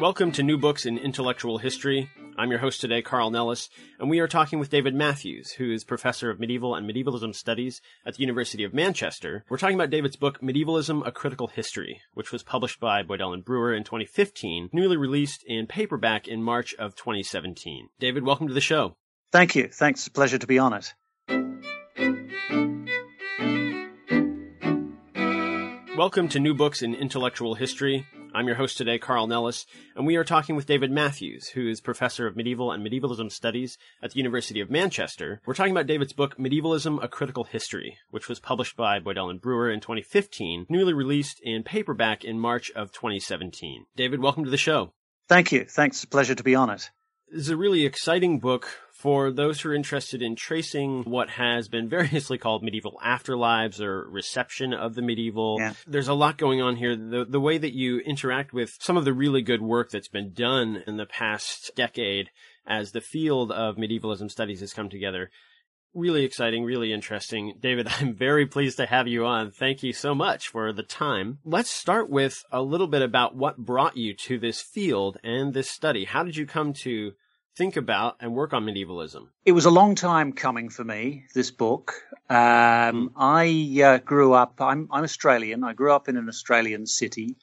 Welcome to New Books in Intellectual History. I'm your host today, Carl Nellis, and we are talking with David Matthews, who is professor of medieval and medievalism studies at the University of Manchester. We're talking about David's book, Medievalism, A Critical History, which was published by Boydell and Brewer in 2015, newly released in paperback in March of 2017. David, welcome to the show. Thank you. Thanks. It's a pleasure to be on it. Welcome to New Books in Intellectual History. I'm your host today, Carl Nellis, and we are talking with David Matthews, who is professor of medieval and medievalism studies at the University of Manchester. We're talking about David's book, Medievalism, A Critical History, which was published by Boydell and Brewer in 2015, newly released in paperback in March of 2017. David, welcome to the show. Thank you. Thanks. Pleasure to be on it. This is a really exciting book for those who are interested in tracing what has been variously called medieval afterlives or reception of the medieval. Yeah. There's a lot going on here. The, the way that you interact with some of the really good work that's been done in the past decade as the field of medievalism studies has come together. Really exciting, really interesting. David, I'm very pleased to have you on. Thank you so much for the time. Let's start with a little bit about what brought you to this field and this study. How did you come to think about and work on medievalism? It was a long time coming for me, this book. Um, I uh, grew up, I'm, I'm Australian. I grew up in an Australian city.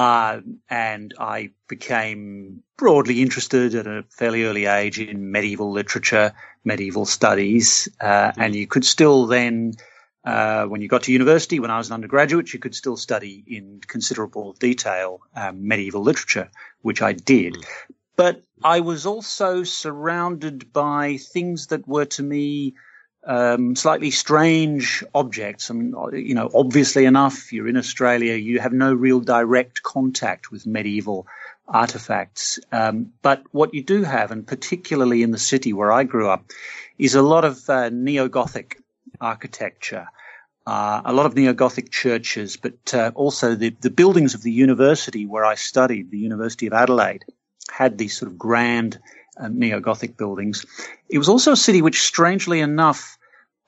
Uh, and I became broadly interested at a fairly early age in medieval literature, medieval studies, uh, and you could still then, uh, when you got to university, when I was an undergraduate, you could still study in considerable detail um, medieval literature, which I did. But I was also surrounded by things that were to me um, slightly strange objects. I mean, you know, obviously enough, you're in Australia, you have no real direct contact with medieval artifacts. Um, but what you do have, and particularly in the city where I grew up, is a lot of uh, neo-Gothic architecture. Uh, a lot of neo-Gothic churches, but uh, also the, the buildings of the university where I studied, the University of Adelaide, had these sort of grand uh, neo-Gothic buildings. It was also a city which, strangely enough,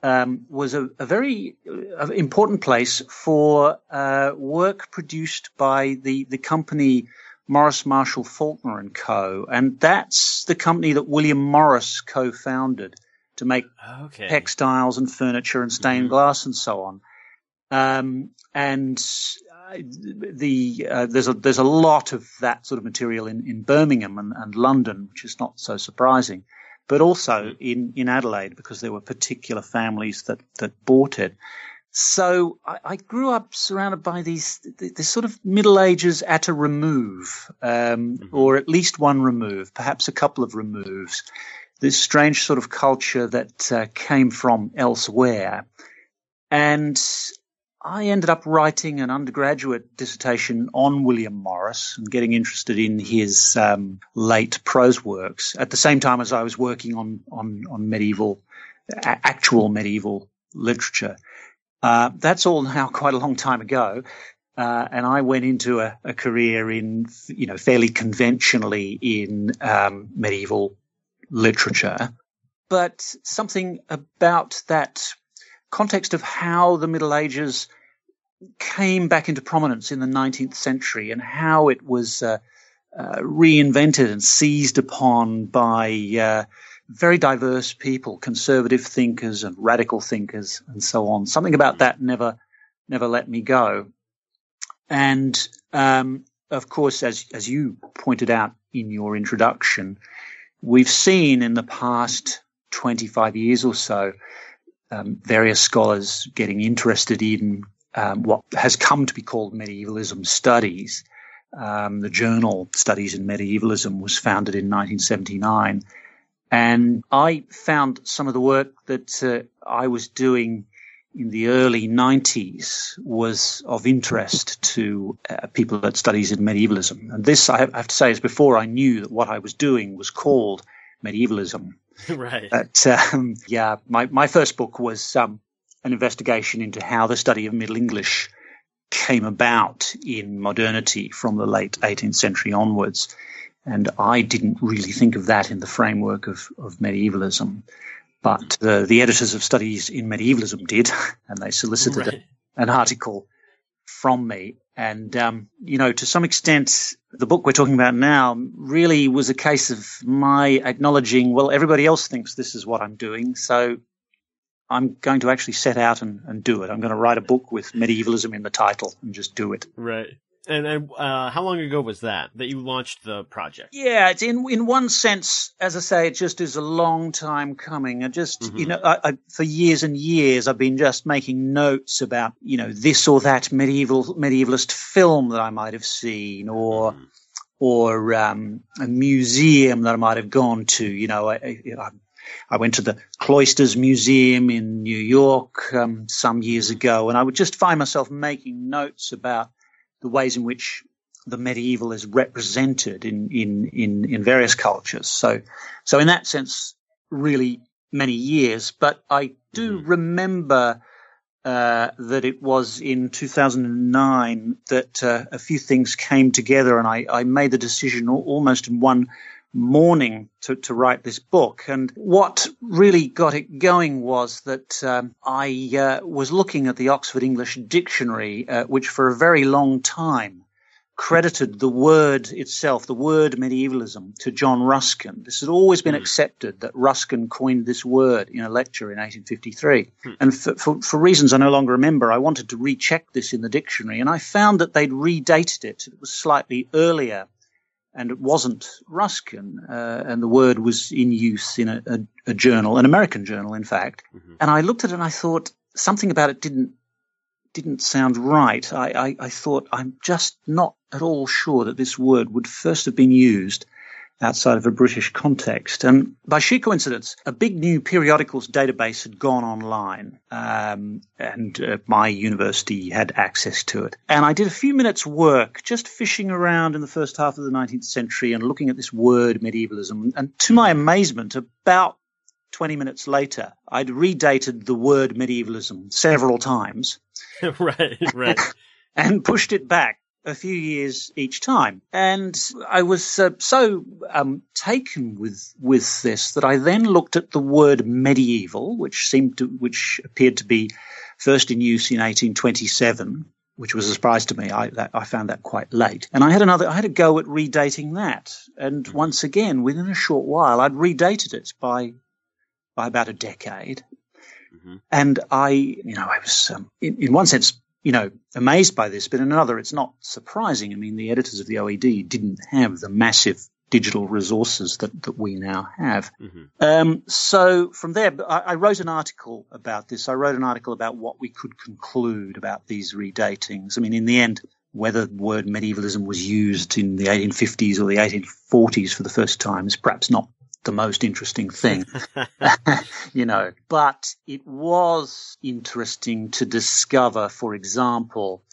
um, was a, a very uh, important place for uh, work produced by the the company Morris Marshall Faulkner and Co. And that's the company that William Morris co-founded to make Okay. textiles and furniture and stained Mhm. glass and so on. Um, and the uh, there's a there's a lot of that sort of material in, in Birmingham and, and London, which is not so surprising, but also in, in Adelaide because there were particular families that that bought it. So I, I grew up surrounded by these this sort of Middle Ages at a remove, um, or at least one remove, perhaps a couple of removes. This strange sort of culture that uh, came from elsewhere, and I ended up writing an undergraduate dissertation on William Morris and getting interested in his um, late prose works at the same time as I was working on on, on medieval, actual medieval literature. Uh, that's all now quite a long time ago. Uh, and I went into a, a career in, you know, fairly conventionally in um, medieval literature. But something about that context of how the Middle Ages came back into prominence in the 19th century and how it was uh, uh, reinvented and seized upon by uh, very diverse people, conservative thinkers and radical thinkers and so on. Something about that never, never let me go. And, um, of course, as, as you pointed out in your introduction, we've seen in the past 25 years or so, um, various scholars getting interested in um, what has come to be called medievalism studies. Um, the journal Studies in Medievalism was founded in 1979. And I found some of the work that uh, I was doing in the early 90s was of interest to uh, people that studies in medievalism. And this, I have to say, is before I knew that what I was doing was called medievalism. right. But um, yeah, my, my first book was um, an investigation into how the study of Middle English came about in modernity from the late 18th century onwards. And I didn't really think of that in the framework of, of medievalism. But the, the editors of studies in medievalism did, and they solicited right. an article from me. And, um, you know, to some extent, the book we're talking about now really was a case of my acknowledging, well, everybody else thinks this is what I'm doing. So I'm going to actually set out and, and do it. I'm going to write a book with medievalism in the title and just do it. Right. And, and uh, how long ago was that that you launched the project? Yeah, it's in in one sense, as I say, it just is a long time coming. I just mm-hmm. you know, I, I, for years and years, I've been just making notes about you know this or that medieval medievalist film that I might have seen, or mm-hmm. or um, a museum that I might have gone to. You know, I, I, I went to the Cloisters Museum in New York um, some years ago, and I would just find myself making notes about the ways in which the medieval is represented in, in, in, in various cultures. So, so in that sense, really many years. But I do mm-hmm. remember uh, that it was in 2009 that uh, a few things came together, and I, I made the decision almost in one morning to, to write this book. And what really got it going was that um, I uh, was looking at the Oxford English Dictionary, uh, which for a very long time credited the word itself, the word medievalism, to John Ruskin. This had always been mm. accepted that Ruskin coined this word in a lecture in 1853. Mm. And for, for, for, reasons I no longer remember, I wanted to recheck this in the dictionary, and I found that they'd redated it. It was slightly earlier and it wasn't Ruskin, uh, and the word was in use in a, a, a journal, an American journal, in fact. Mm-hmm. And I looked at it and I thought something about it didn't didn't sound right. I, I, I thought I'm just not at all sure that this word would first have been used outside of a British context. And by sheer coincidence, a big new periodicals database had gone online, um, and uh, my university had access to it. And I did a few minutes' work just fishing around in the first half of the 19th century and looking at this word medievalism. And to my amazement, about 20 minutes later, I'd redated the word medievalism several times. right, right. and pushed it back a few years each time. And I was uh, so um, taken with with this that I then looked at the word medieval, which seemed to, which appeared to be first in use in 1827. Which was a surprise to me. I, that, I found that quite late. And I had another, I had a go at redating that. And mm-hmm. once again, within a short while, I'd redated it by, by about a decade. Mm-hmm. And I, you know, I was, um, in, in one sense, you know, amazed by this, but in another, it's not surprising. I mean, the editors of the OED didn't have the massive digital resources that, that we now have. Mm-hmm. Um, so from there, I, I, wrote an article about this. I wrote an article about what we could conclude about these redatings. I mean, in the end, whether the word medievalism was used in the 1850s or the 1840s for the first time is perhaps not the most interesting thing, you know. But it was interesting to discover, for example,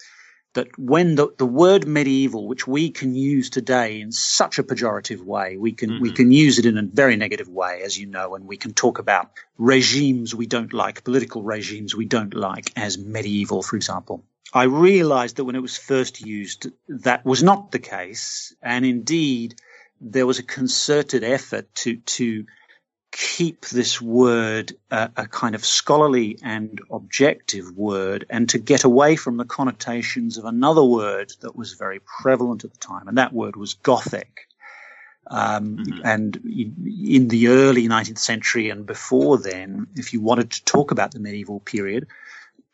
that when the, the word medieval, which we can use today in such a pejorative way, we can mm-hmm. we can use it in a very negative way, as you know, and we can talk about regimes we don't like, political regimes we don't like as medieval, for example. I realized that when it was first used, that was not the case, and indeed there was a concerted effort to to keep this word uh, a kind of scholarly and objective word and to get away from the connotations of another word that was very prevalent at the time, and that word was Gothic. Um, mm-hmm. And in the early 19th century and before then, if you wanted to talk about the medieval period,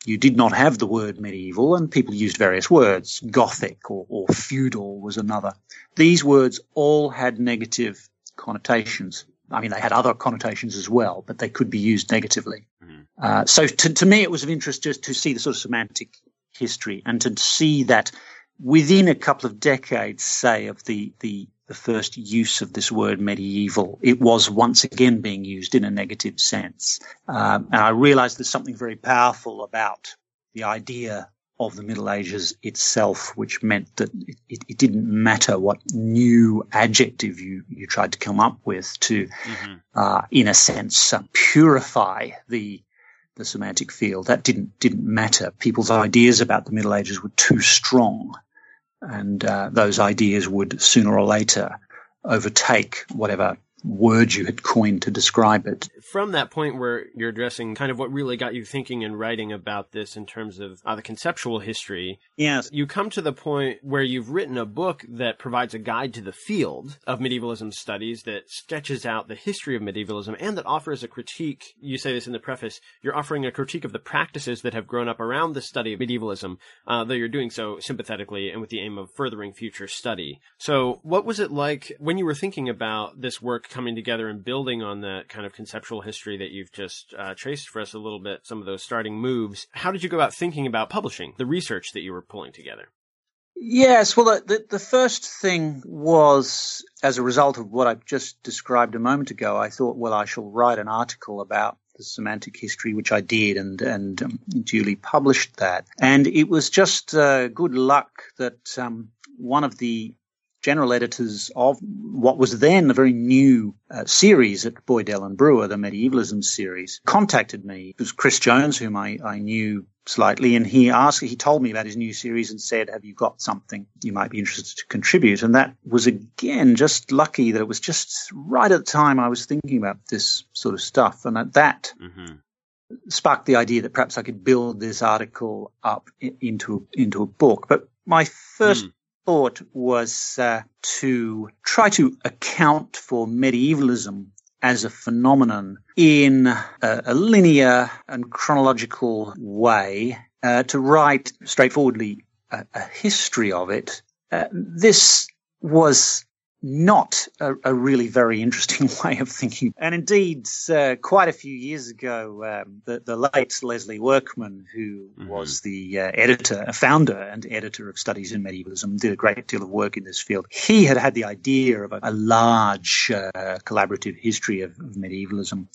you did not have the word medieval, and people used various words. Gothic or, or feudal was another. These words all had negative connotations. I mean, they had other connotations as well, but they could be used negatively. Mm-hmm. Uh, so to, to, me, it was of interest just to see the sort of semantic history and to see that within a couple of decades, say, of the, the the first use of this word medieval, it was once again being used in a negative sense. Um, and I realized there's something very powerful about the idea of the Middle Ages itself, which meant that it, it, didn't matter what new adjective you, you tried to come up with to, mm-hmm. uh, in a sense, uh, purify the the semantic field. That didn't didn't matter. People's ideas about the Middle Ages were too strong, and uh, those ideas would sooner or later overtake whatever words you had coined to describe it. From that point where you're addressing kind of what really got you thinking and writing about this in terms of uh, the conceptual history, yes, you come to the point where you've written a book that provides a guide to the field of medievalism studies that sketches out the history of medievalism and that offers a critique. You say this in the preface. You're offering a critique of the practices that have grown up around the study of medievalism, uh, though you're doing so sympathetically and with the aim of furthering future study. So, what was it like when you were thinking about this work? Coming together and building on that kind of conceptual history that you've just uh, traced for us a little bit, some of those starting moves. How did you go about thinking about publishing the research that you were pulling together? Yes, well, the, the first thing was as a result of what I just described a moment ago. I thought, well, I shall write an article about the semantic history, which I did, and and um, duly published that. And it was just uh, good luck that um, one of the general editors of what was then a very new uh, series at Boydell and Brewer, the medievalism series, contacted me. It was Chris Jones, whom I, I knew slightly, and he asked, he told me about his new series and said, have you got something you might be interested to contribute? And that was again just lucky that it was just right at the time I was thinking about this sort of stuff. And at that mm-hmm. sparked the idea that perhaps I could build this article up into, into a book. But my first mm thought was uh, to try to account for medievalism as a phenomenon in a, a linear and chronological way, uh, to write straightforwardly a, a history of it. Uh, this was not a, a, really very interesting way of thinking. And indeed, uh, quite a few years ago, um, the, the, late Leslie Workman, who mm-hmm. was the uh, editor, founder and editor of Studies in Medievalism, did a great deal of work in this field. He had had the idea of a, a large uh, collaborative history of, of medievalism.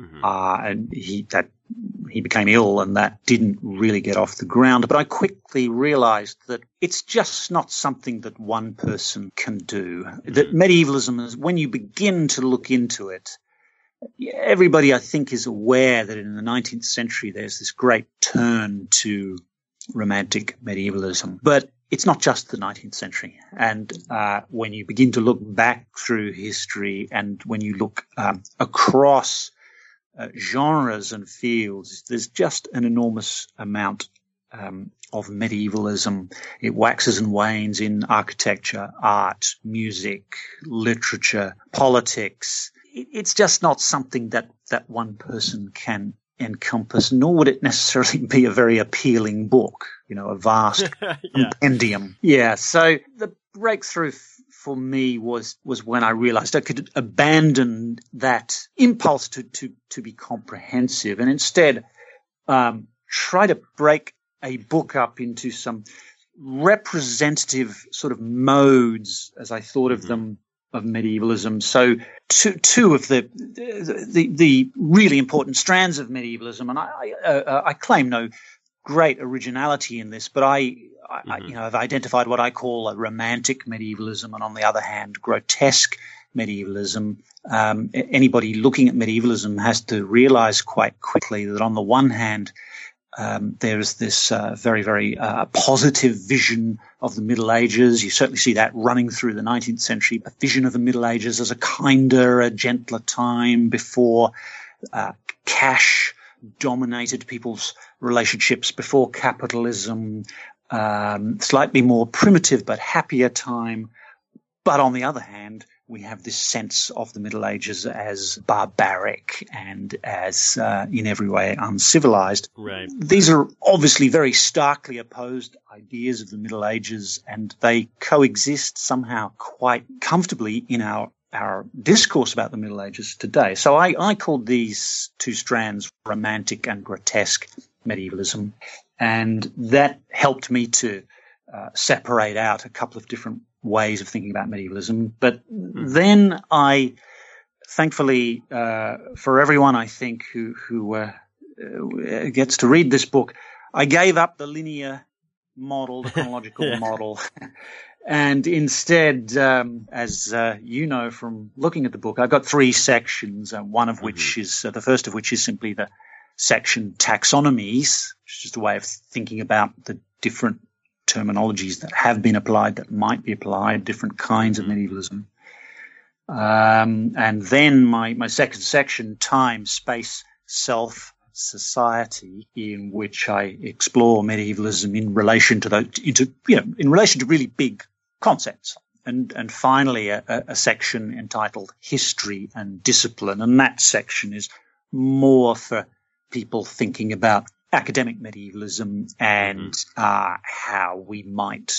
Mm-hmm. Uh, and he, that he became ill and that didn't really get off the ground. But I quickly realized that it's just not something that one person can do. That medievalism is, when you begin to look into it, everybody I think is aware that in the 19th century there's this great turn to romantic medievalism. But it's not just the 19th century. And uh, when you begin to look back through history and when you look um, across uh, genres and fields, there's just an enormous amount um, of medievalism. It waxes and wanes in architecture, art, music, literature, politics. It's just not something that, that one person can encompass, nor would it necessarily be a very appealing book, you know, a vast yeah. compendium. Yeah. So the breakthrough for me was was when I realized I could abandon that impulse to to to be comprehensive and instead um, try to break a book up into some representative sort of modes as I thought of mm-hmm. them of medievalism. So two two of the the the really important strands of medievalism, and I I, uh, I claim no great originality in this, but I mm-hmm. I, you know, I've identified what I call a romantic medievalism, and on the other hand, grotesque medievalism. Um, anybody looking at medievalism has to realize quite quickly that on the one hand, um, there's this uh, very, very uh, positive vision of the Middle Ages. You certainly see that running through the 19th century, a vision of the Middle Ages as a kinder, a gentler time before uh, cash dominated people's relationships, before capitalism, um, slightly more primitive but happier time. But on the other hand, we have this sense of the Middle Ages as barbaric and as uh, in every way uncivilized. Right. These are obviously very starkly opposed ideas of the Middle Ages, and they coexist somehow quite comfortably in our our discourse about the Middle Ages today. So I, I called these two strands romantic and grotesque medievalism. And that helped me to uh, separate out a couple of different ways of thinking about medievalism. But mm. then I, thankfully, uh, for everyone I think who who uh, uh, gets to read this book, I gave up the linear model, the chronological yeah. model. And instead, um, as uh, you know from looking at the book, I've got three sections, uh, one of mm-hmm. which is uh, the first of which is simply the section taxonomies, which is just a way of thinking about the different terminologies that have been applied, that might be applied, different kinds mm-hmm. of medievalism. Um, and then my, my second section, time, space, self, society, in which I explore medievalism in relation to those, into, you know, in relation to really big concepts. And, and finally, a, a section entitled History and Discipline. And that section is more for people thinking about academic medievalism and mm-hmm. uh, how we might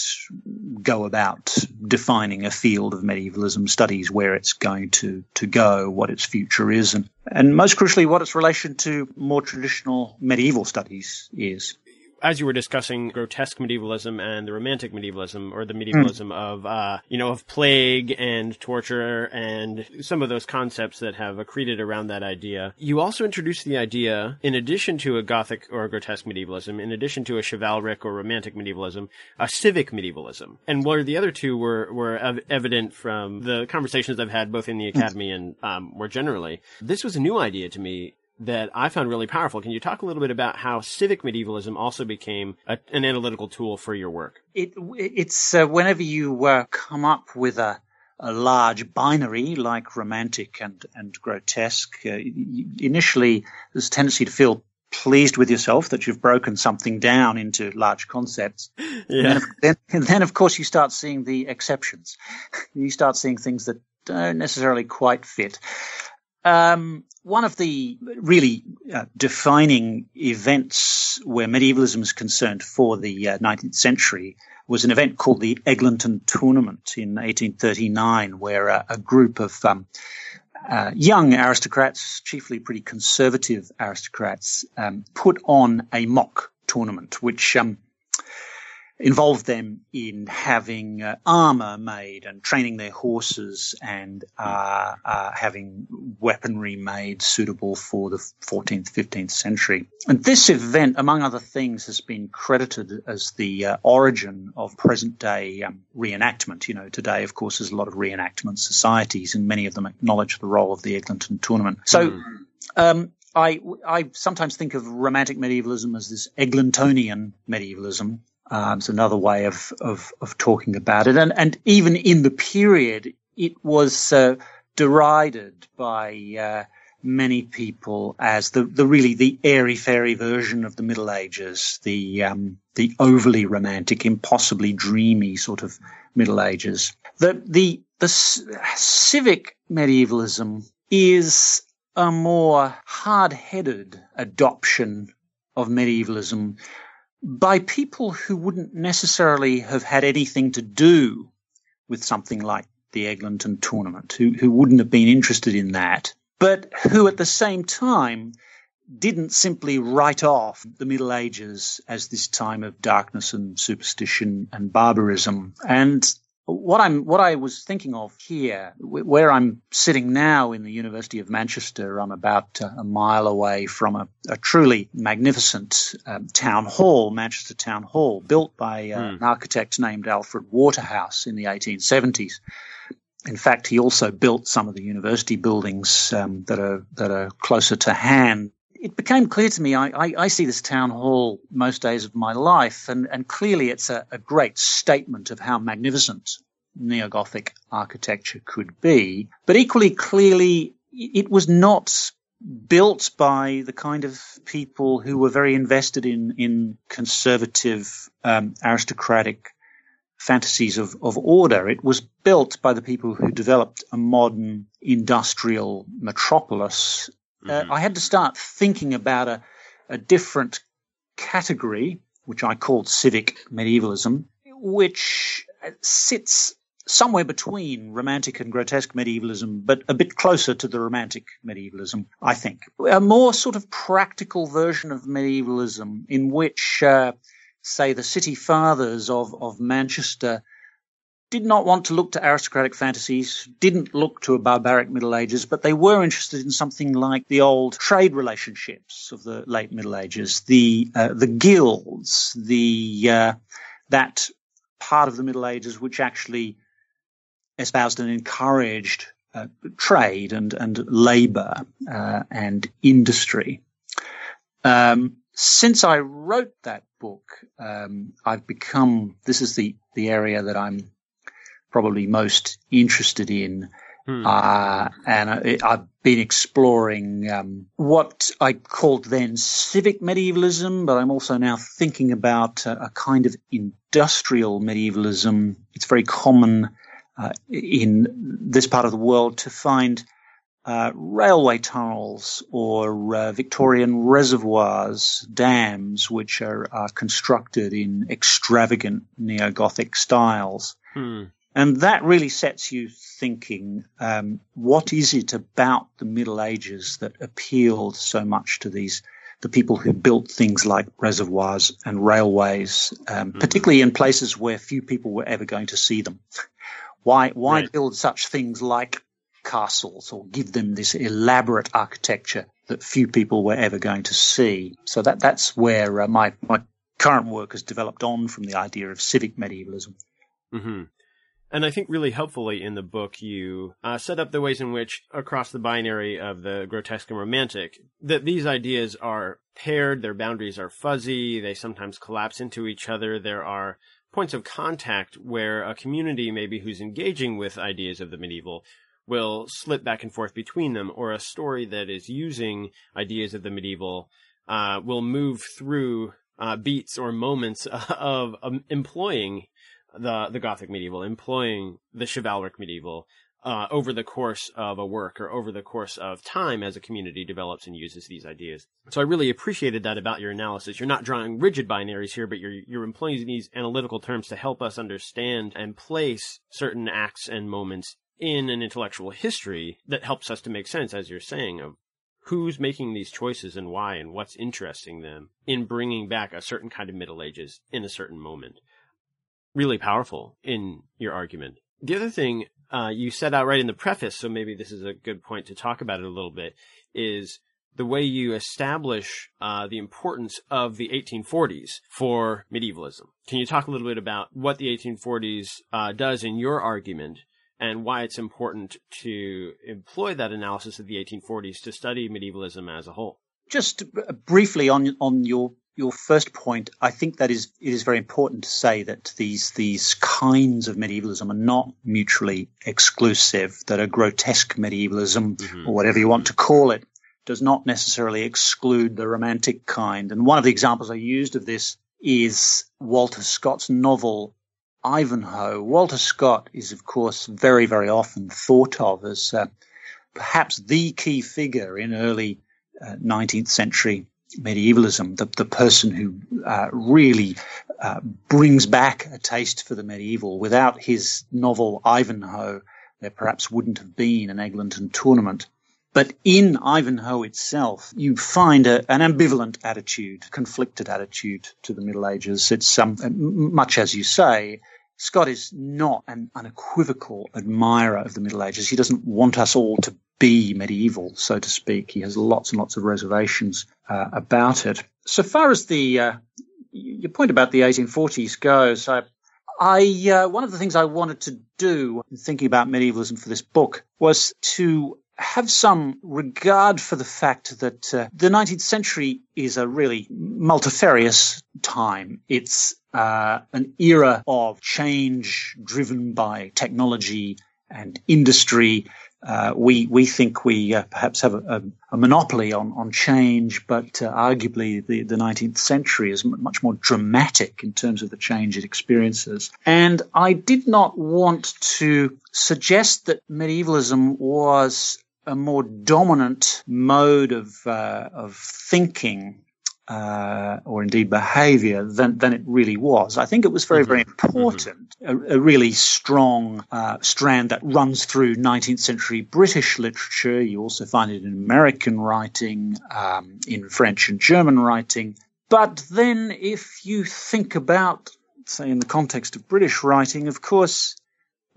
go about defining a field of medievalism studies, where it's going to, to go, what its future is, and, and most crucially, what its relation to more traditional medieval studies is as you were discussing grotesque medievalism and the romantic medievalism or the medievalism mm. of uh, you know of plague and torture and some of those concepts that have accreted around that idea you also introduced the idea in addition to a gothic or a grotesque medievalism in addition to a chivalric or romantic medievalism a civic medievalism and where the other two were were ev- evident from the conversations I've had both in the hmm. academy and um, more generally this was a new idea to me that I found really powerful. Can you talk a little bit about how civic medievalism also became a, an analytical tool for your work? It, it's uh, whenever you uh, come up with a, a large binary like romantic and, and grotesque, uh, initially there's a tendency to feel pleased with yourself that you've broken something down into large concepts. Yeah. And then, and then, of course, you start seeing the exceptions. You start seeing things that don't necessarily quite fit. Um, one of the really uh, defining events where medievalism is concerned for the uh, 19th century was an event called the Eglinton Tournament in 1839, where uh, a group of um, uh, young aristocrats, chiefly pretty conservative aristocrats, um, put on a mock tournament, which um, involved them in having uh, armor made and training their horses and uh, uh, having weaponry made suitable for the 14th, 15th century. And this event, among other things, has been credited as the uh, origin of present day um, reenactment. You know, today, of course, there's a lot of reenactment societies, and many of them acknowledge the role of the Eglinton tournament. So, mm. um, I, I sometimes think of romantic medievalism as this Eglintonian medievalism, um, it's another way of, of, of talking about it. And, and even in the period, it was uh, derided by uh, many people as the, the really the airy fairy version of the Middle Ages, the um, the overly romantic, impossibly dreamy sort of Middle Ages. The the the civic medievalism is a more hard-headed adoption of medievalism by people who wouldn't necessarily have had anything to do with something like the Eglinton tournament, who, who wouldn't have been interested in that, but who at the same time didn't simply write off the Middle Ages as this time of darkness and superstition and barbarism. And what I'm, what I was thinking of here, where I'm sitting now in the University of Manchester, I'm about uh, a mile away from a, a truly magnificent um, town hall, Manchester Town Hall, built by uh, mm. an architect named Alfred Waterhouse in the 1870s. In fact, he also built some of the university buildings um, that are that are closer to hand it became clear to me I, I, I, see this town hall most days of my life, and, and clearly it's a, a great statement of how magnificent neo Gothic architecture could be. But equally clearly, it was not built by the kind of people who were very invested in, in conservative, um, aristocratic fantasies of, of order. It was built by the people who developed a modern industrial metropolis mm-hmm. Uh, I had to start thinking about a, a different category, which I called civic medievalism, which sits somewhere between romantic and grotesque medievalism, but a bit closer to the romantic medievalism, I think. A more sort of practical version of medievalism in which, uh, say, the city fathers of, of Manchester did not want to look to aristocratic fantasies, didn't look to a barbaric Middle Ages, but they were interested in something like the old trade relationships of the late Middle Ages, the uh, the guilds, the uh, that part of the Middle Ages which actually espoused and encouraged uh, trade and and labor uh, and industry. Um, since I wrote that book, um, I've become this is the the area that I'm probably most interested in. Hmm. Uh, and I, have been exploring um, what I called then civic medievalism, but I'm also now thinking about a, a kind of industrial medievalism. It's very common uh, in this part of the world to find uh, railway tunnels or uh, Victorian reservoirs, dams, which are, are constructed in extravagant neo Gothic styles. Hmm. And that really sets you thinking, um, what is it about the Middle Ages that appealed so much to these, the people who built things like reservoirs and railways, um, mm-hmm. particularly in places where few people were ever going to see them? Why, why right. build such things like castles or give them this elaborate architecture that few people were ever going to see? So that, that's where uh, my, my current work has developed on from the idea of civic medievalism. Mm-hmm. And I think really helpfully in the book, you uh, set up the ways in which, across the binary of the grotesque and romantic, that these ideas are paired, their boundaries are fuzzy, they sometimes collapse into each other. There are points of contact where a community, maybe who's engaging with ideas of the medieval, will slip back and forth between them, or a story that is using ideas of the medieval uh, will move through uh, beats or moments of um, employing the the Gothic medieval, employing the chivalric medieval uh, over the course of a work or over the course of time as a community develops and uses these ideas. So I really appreciated that about your analysis. You're not drawing rigid binaries here, but you're you're employing these analytical terms to help us understand and place certain acts and moments in an intellectual history that helps us to make sense, as you're saying, of who's making these choices and why and what's interesting them in bringing back a certain kind of Middle Ages in a certain moment really powerful in your argument. The other thing uh, you set out right in the preface, so maybe this is a good point to talk about it a little bit, is the way you establish uh, the importance of the 1840s for medievalism. Can you talk a little bit about what the 1840s uh, does in your argument and why it's important to employ that analysis of the 1840s to study medievalism as a whole? Just briefly on on your your first point, I think that is it is very important to say that these these kinds of medievalism are not mutually exclusive. That a grotesque medievalism, mm-hmm. or whatever you want to call it, does not necessarily exclude the romantic kind. And one of the examples I used of this is Walter Scott's novel Ivanhoe. Walter Scott is, of course, very very often thought of as uh, perhaps the key figure in early uh, 19th century medievalism, the, the person who uh, really uh, brings back a taste for the medieval. Without his novel Ivanhoe, there perhaps wouldn't have been an Eglinton tournament. But in Ivanhoe itself, you find a, an ambivalent attitude, conflicted attitude to the Middle Ages. It's much as you say, Scott is not an unequivocal admirer of the Middle Ages. He doesn't want us all to be medieval, so to speak. He has lots and lots of reservations about it. So far as the uh, your point about the 1840s goes, I, I uh, one of the things I wanted to do in thinking about medievalism for this book was to have some regard for the fact that uh, the 19th century is a really multifarious time. It's uh, an era of change driven by technology and industry. Uh, we we think we uh, perhaps have a, a, monopoly on on change, but uh, arguably the, the 19th century is m- much more dramatic in terms of the change it experiences. And I did not want to suggest that medievalism was a more dominant mode of uh, of thinking uh, or indeed behavior than, than it really was. I think it was very, mm-hmm. very important, mm-hmm. a, a, really strong uh, strand that runs through 19th century British literature. You also find it in American writing, um, in French and German writing. But then if you think about, say, in the context of British writing, of course,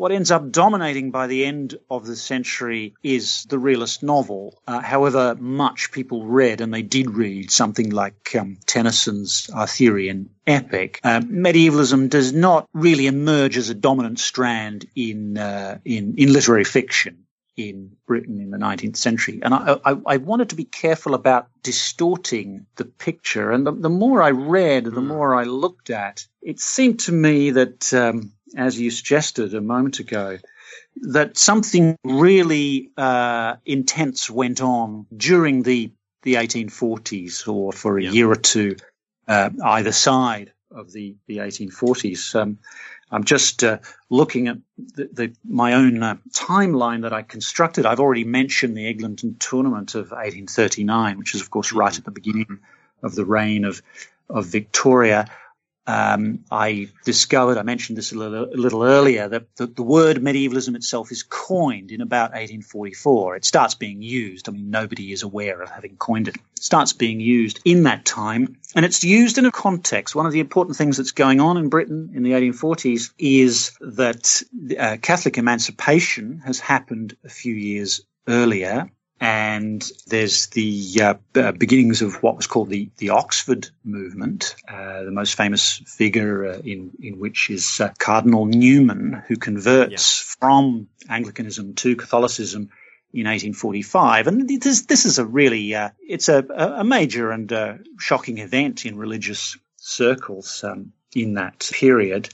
what ends up dominating by the end of the century is the realist novel. Uh, however much people read, and they did read something like um, Tennyson's Arthurian epic, uh, medievalism does not really emerge as a dominant strand in uh, in in literary fiction in Britain in the 19th century. And I, I, I, wanted to be careful about distorting the picture. And the, the more I read, the hmm. more I looked at, it seemed to me that um, as you suggested a moment ago, that something really uh, intense went on during the the 1840s, or for a yeah. year or two, uh, either side of the the 1840s. Um, I'm just uh, looking at the, the, my own uh, timeline that I constructed. I've already mentioned the Eglinton tournament of 1839, which is, of course, right at the beginning of the reign of of Victoria um, I discovered, I mentioned this a little, a little earlier, that the, the, word medievalism itself is coined in about 1844. It starts being used. I mean, nobody is aware of having coined it. It starts being used in that time, and it's used in a context. One of the important things that's going on in Britain in the 1840s is that uh, Catholic emancipation has happened a few years earlier and there's the uh, uh, beginnings of what was called the, the Oxford movement. Uh, the most famous figure uh, in in which is uh, Cardinal Newman, who converts yeah. from Anglicanism to Catholicism in 1845. And this this is a really uh, it's a a major and shocking event in religious circles um, in that period.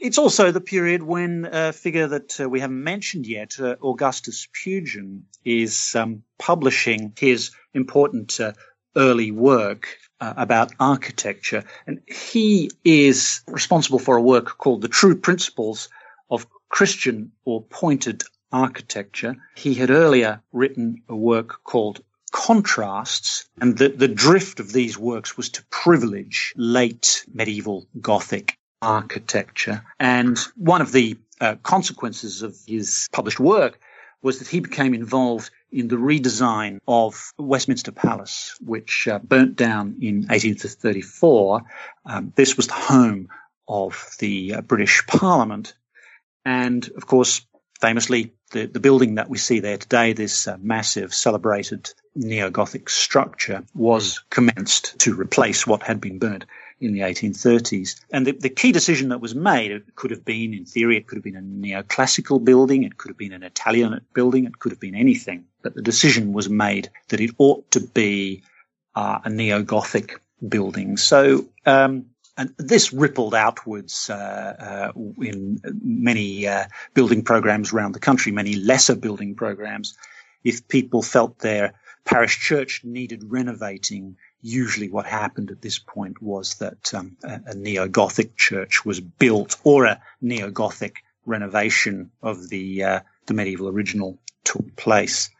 It's also the period when a figure that uh, we haven't mentioned yet, uh, Augustus Pugin, is um, publishing his important uh, early work uh, about architecture. And he is responsible for a work called The True Principles of Christian or Pointed Architecture. He had earlier written a work called contrasts, and the, the drift of these works was to privilege late medieval Gothic architecture. And one of the uh, consequences of his published work was that he became involved in the redesign of Westminster Palace, which uh, burnt down in 1834. Um, this was the home of the uh, British Parliament. And of course, famously, the, the building that we see there today, this uh, massive celebrated neo-Gothic structure, was commenced to replace what had been burnt in the 1830s. And the, the, key decision that was made, it could have been, in theory, it could have been a neoclassical building, it could have been an Italian building, it could have been anything. But the decision was made that it ought to be uh, a neo-Gothic building. So, um, and this rippled outwards uh, uh, in many uh, building programs around the country, many lesser building programs. If people felt their parish church needed renovating, usually what happened at this point was that um, a, a neo-Gothic church was built or a neo-Gothic renovation of the uh, the medieval original took place.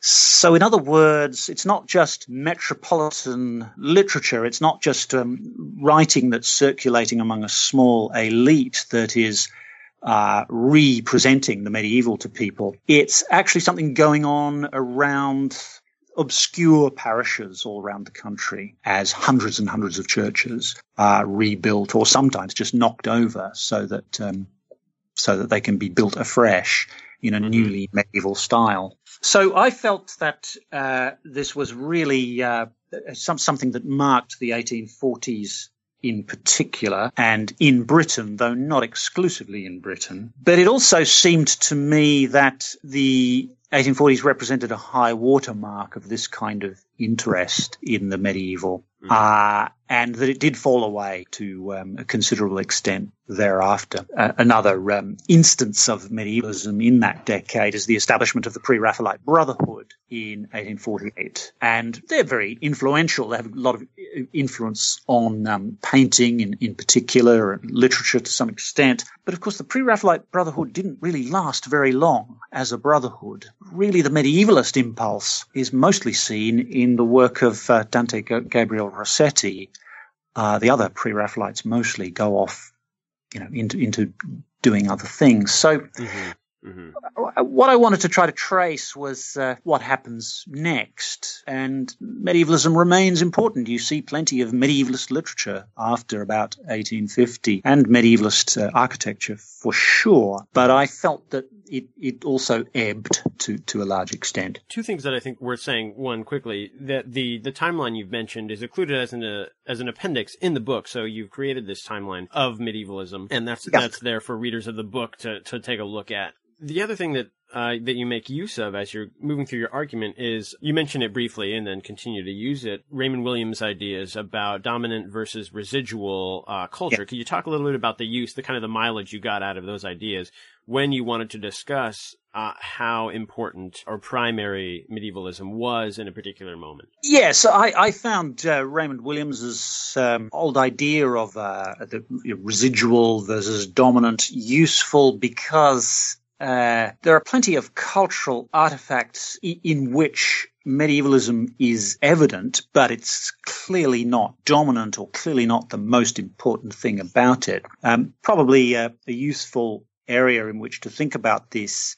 So, in other words, it's not just metropolitan literature. It's not just um, writing that's circulating among a small elite that is uh, representing the medieval to people. It's actually something going on around obscure parishes all around the country as hundreds and hundreds of churches are rebuilt or sometimes just knocked over so that um, so that they can be built afresh in a mm-hmm. newly medieval style. So I felt that uh, this was really uh, some, something that marked the 1840s in particular, and in Britain, though not exclusively in Britain. But it also seemed to me that the 1840s represented a high watermark of this kind of interest in the medieval, mm. uh, and that it did fall away to um, a considerable extent thereafter. Uh, another um, instance of medievalism in that decade is the establishment of the Pre-Raphaelite Brotherhood in 1848, and they're very influential. They have a lot of influence on um, painting, in, in particular, and literature to some extent. But of course, the Pre-Raphaelite Brotherhood didn't really last very long as a brotherhood. Really, the medievalist impulse is mostly seen in the work of uh, Dante Gabriel Rossetti. Uh, the other pre-Raphaelites mostly go off, you know, into, into doing other things. So, mm-hmm. Mm-hmm. What I wanted to try to trace was uh, what happens next, and medievalism remains important. You see plenty of medievalist literature after about 1850 and medievalist uh, architecture for sure, but I felt that it, it also ebbed to, to a large extent. Two things that I think worth saying. One quickly that the, the timeline you've mentioned is included as an uh, as an appendix in the book. So you've created this timeline of medievalism, and that's yeah. that's there for readers of the book to to take a look at. The other thing that uh, that you make use of as you're moving through your argument is you mention it briefly and then continue to use it. Raymond Williams' ideas about dominant versus residual uh, culture. Yeah. Could you talk a little bit about the use, the kind of the mileage you got out of those ideas when you wanted to discuss uh, how important or primary medievalism was in a particular moment? Yes, I, I found uh, Raymond Williams's um, old idea of uh, the residual versus dominant useful because uh, there are plenty of cultural artifacts in which medievalism is evident, but it's clearly not dominant or clearly not the most important thing about it. Um, probably uh, a useful area in which to think about this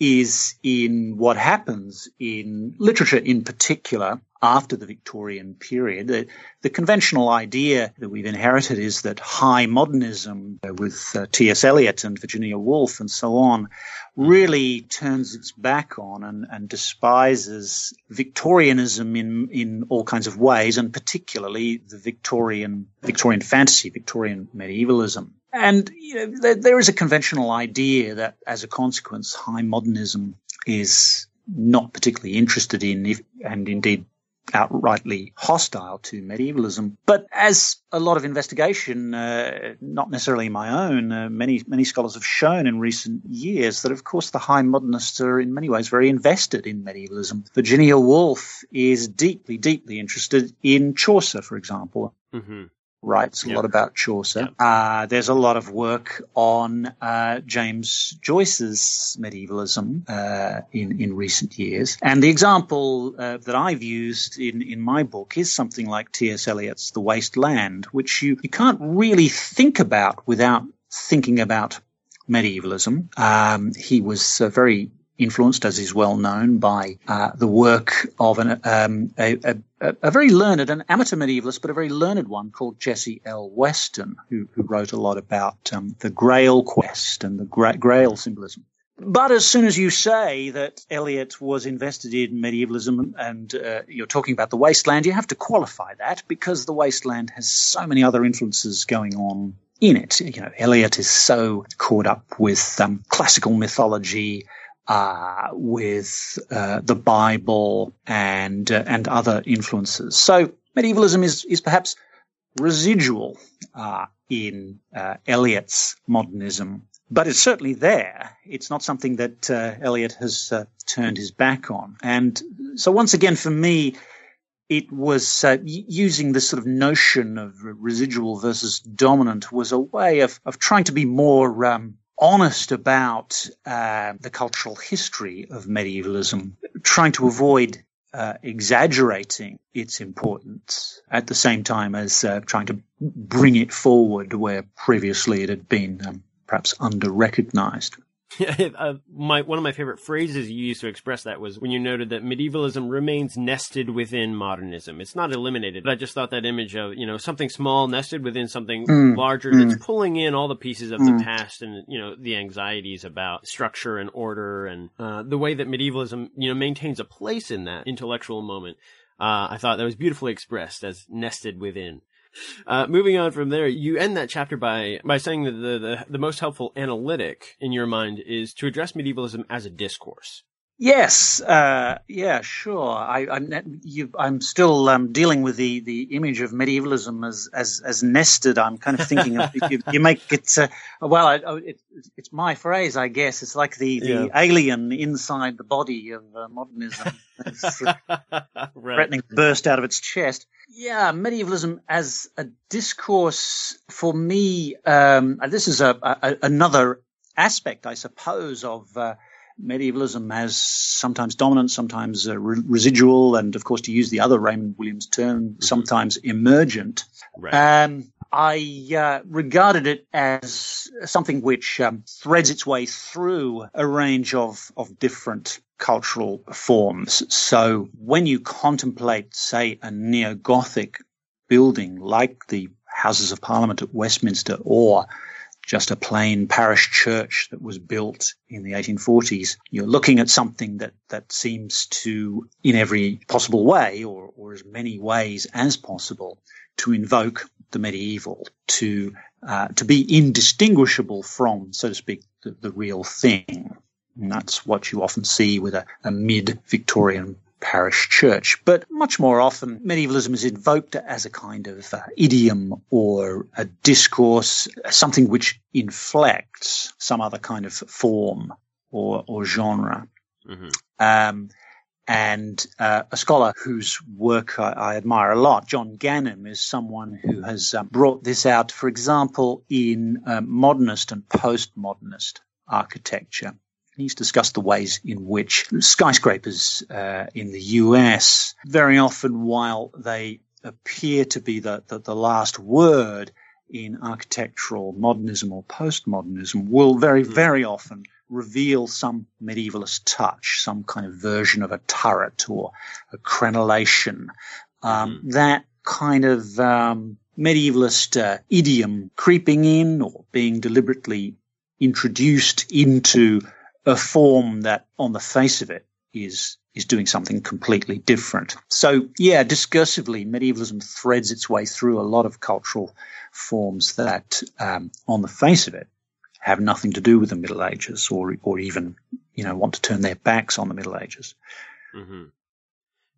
is in what happens in literature in particular after the Victorian period. The, the conventional idea that we've inherited is that high modernism with uh, T.S. Eliot and Virginia Woolf and so on really turns its back on and, and despises Victorianism in, in all kinds of ways, and particularly the Victorian, Victorian fantasy, Victorian medievalism. And you know, there, there is a conventional idea that, as a consequence, high modernism is not particularly interested in, if, and indeed outrightly hostile to medievalism. But as a lot of investigation, uh, not necessarily my own, uh, many many scholars have shown in recent years that, of course, the high modernists are in many ways very invested in medievalism. Virginia Woolf is deeply, deeply interested in Chaucer, for example. Mm-hmm writes a yep. lot about Chaucer. Yep. Uh, there's a lot of work on uh, James Joyce's medievalism uh, in in recent years, and the example uh, that I've used in in my book is something like T.S. Eliot's *The Waste Land*, which you you can't really think about without thinking about medievalism. Um, he was very influenced, as is well known, by uh, the work of an, um, a, a, a, very learned, an amateur medievalist, but a very learned one called Jessie L. Weston, who, who wrote a lot about um, the Grail quest and the gra- Grail symbolism. But as soon as you say that Eliot was invested in medievalism and uh, you're talking about the Waste Land, you have to qualify that because the Waste Land has so many other influences going on in it. You know, Eliot is so caught up with um, classical mythology, uh, with uh, the Bible and uh, and other influences. So medievalism is is perhaps residual uh, in uh, Eliot's modernism, but it's certainly there. It's not something that uh, Eliot has turned his back on. And so once again, for me. It was using this sort of notion of residual versus dominant was a way of, of trying to be more um, honest about uh, the cultural history of medievalism, trying to avoid uh, exaggerating its importance at the same time as uh, trying to bring it forward where previously it had been um, perhaps under recognized. uh, my one of my favorite phrases you used to express that was when you noted that medievalism remains nested within modernism. It's not eliminated. But I just thought that image of you know something small nested within something mm, larger mm. that's pulling in all the pieces of mm. the past and you know the anxieties about structure and order and uh, the way that medievalism you know maintains a place in that intellectual moment. Uh, I thought that was beautifully expressed as nested within. Uh, moving on from there, you end that chapter by by saying that the, the, the most helpful analytic in your mind is to address medievalism as a discourse. Yes, uh, yeah, sure. I, am still um, dealing with the, the image of medievalism as, as, as nested. I'm kind of thinking of you, you make it. Uh, well, I, oh, it, it's my phrase, I guess. It's like the, the yeah. alien inside the body of uh, modernism, right. threatening to burst out of its chest. Yeah, medievalism as a discourse for me. Um, this is a, a, another aspect, I suppose, of uh, medievalism as sometimes dominant, sometimes uh, re- residual, and of course, to use the other Raymond Williams term, mm-hmm. sometimes emergent. Right. Um, I uh, regarded it as something which um, threads its way through a range of, of different cultural forms. So when you contemplate, say, a neo Gothic building like the Houses of Parliament at Westminster or just a plain parish church that was built in the 1840s. You're looking at something that, that seems to, in every possible way, or, or as many ways as possible, to invoke the medieval, to uh, to be indistinguishable from, so to speak, the, the real thing. And that's what you often see with a, a mid-Victorian parish church. But much more often, medievalism is invoked as a kind of uh, idiom or a discourse, something which inflects some other kind of form or, or genre. Mm-hmm. Um, and uh, a scholar whose work I, I, admire a lot, John Ganim, is someone who has uh, brought this out, for example, in uh, modernist and postmodernist architecture. He's discussed the ways in which skyscrapers uh, in the US, very often while they appear to be the, the, the last word in architectural modernism or postmodernism, will very, hmm. very often reveal some medievalist touch, some kind of version of a turret or a crenellation. Um, mm. That kind of um, medievalist uh, idiom creeping in or being deliberately introduced into a form that on the face of it is is doing something completely different. So yeah, discursively, medievalism threads its way through a lot of cultural forms that, um, on the face of it, have nothing to do with the Middle Ages, or or even you know want to turn their backs on the Middle Ages. Mm-hmm.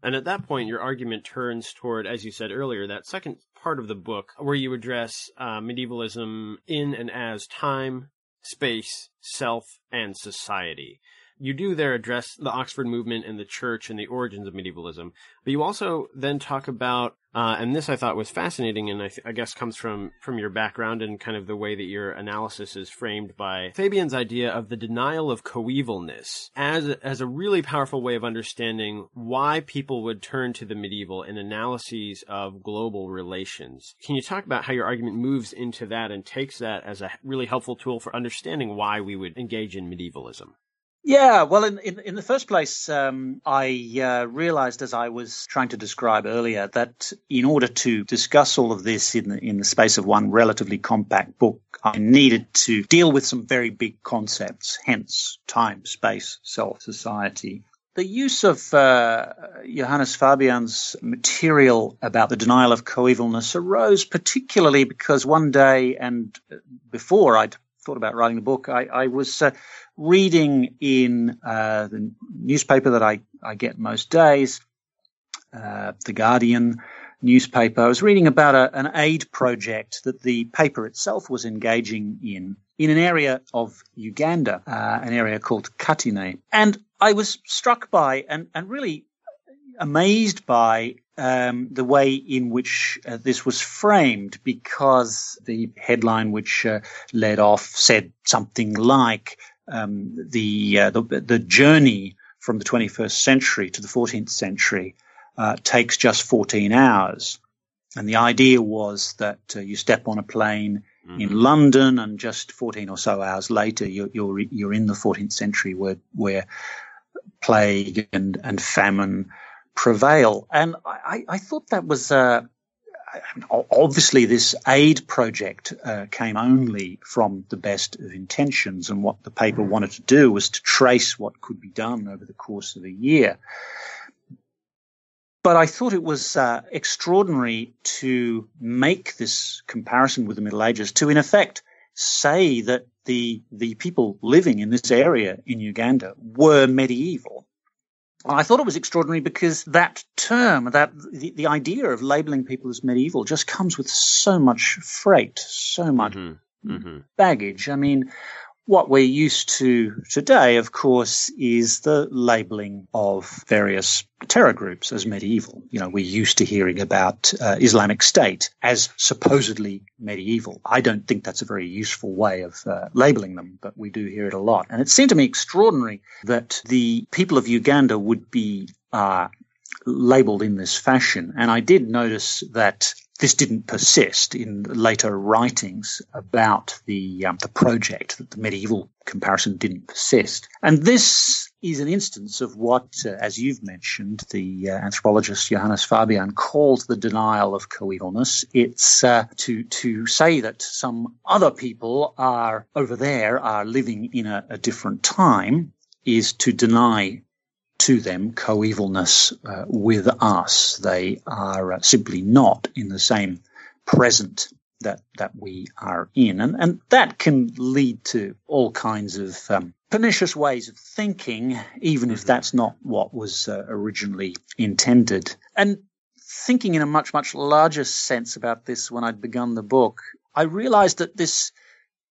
And at that point, your argument turns toward, as you said earlier, that second part of the book where you address uh, medievalism in and as time, space, self, and society. You do there address the Oxford movement and the church and the origins of medievalism, but you also then talk about, uh, and this I thought was fascinating, and I, th- I, guess comes from from your background and kind of the way that your analysis is framed by Fabian's idea of the denial of coevalness as as a really powerful way of understanding why people would turn to the medieval in analyses of global relations. Can you talk about how your argument moves into that and takes that as a really helpful tool for understanding why we would engage in medievalism? Yeah, well, in, in, in the first place, um, I uh, realized as I was trying to describe earlier that in order to discuss all of this in the, in the space of one relatively compact book, I needed to deal with some very big concepts, hence time, space, self, society. The use of uh, Johannes Fabian's material about the denial of coevalness arose particularly because one day and before I'd thought about writing the book, I, I was uh, reading in uh, the newspaper that I, I get most days, uh, The Guardian newspaper. I was reading about a, an aid project that the paper itself was engaging in in an area of Uganda, uh, an area called Katine. And I was struck by and, and really amazed by um, the way in which uh, this was framed because the headline which uh, led off said something like um, the, uh, the, the journey from the 21st century to the 14th century uh, takes just 14 hours. And the idea was that uh, you step on a plane mm-hmm. in London, and just 14 or so hours later, you're you're, you're in the 14th century, where where plague and and famine prevail. And I, I thought that was uh, obviously this aid project uh, came only from the best of intentions and what the paper wanted to do was to trace what could be done over the course of a year. But I thought it was uh, extraordinary to make this comparison with the Middle Ages to, in effect, say that the the people living in this area in Uganda were medieval I thought it was extraordinary because that term, that the, the idea of labeling people as medieval just comes with so much freight, so much mm-hmm. Mm-hmm. baggage. I mean, what we're used to today, of course, is the labeling of various terror groups as medieval. You know, we're used to hearing about uh, Islamic State as supposedly medieval. I don't think that's a very useful way of uh, labeling them, but we do hear it a lot. And it seemed to me extraordinary that the people of Uganda would be uh, labeled in this fashion. And I did notice that this didn't persist in later writings about the um, the project that the medieval comparison didn't persist. And this is an instance of what uh, as you've mentioned the uh, anthropologist Johannes Fabian calls the denial of coevalness. It's uh, to to say that some other people are over there are living in a, a different time is to deny to them coevalness uh, with us. They are uh, simply not in the same present that that we are in, and and that can lead to all kinds of um, pernicious ways of thinking, even if that's not what was uh, originally intended. And thinking in a much much larger sense about this when I'd begun the book, I realized that this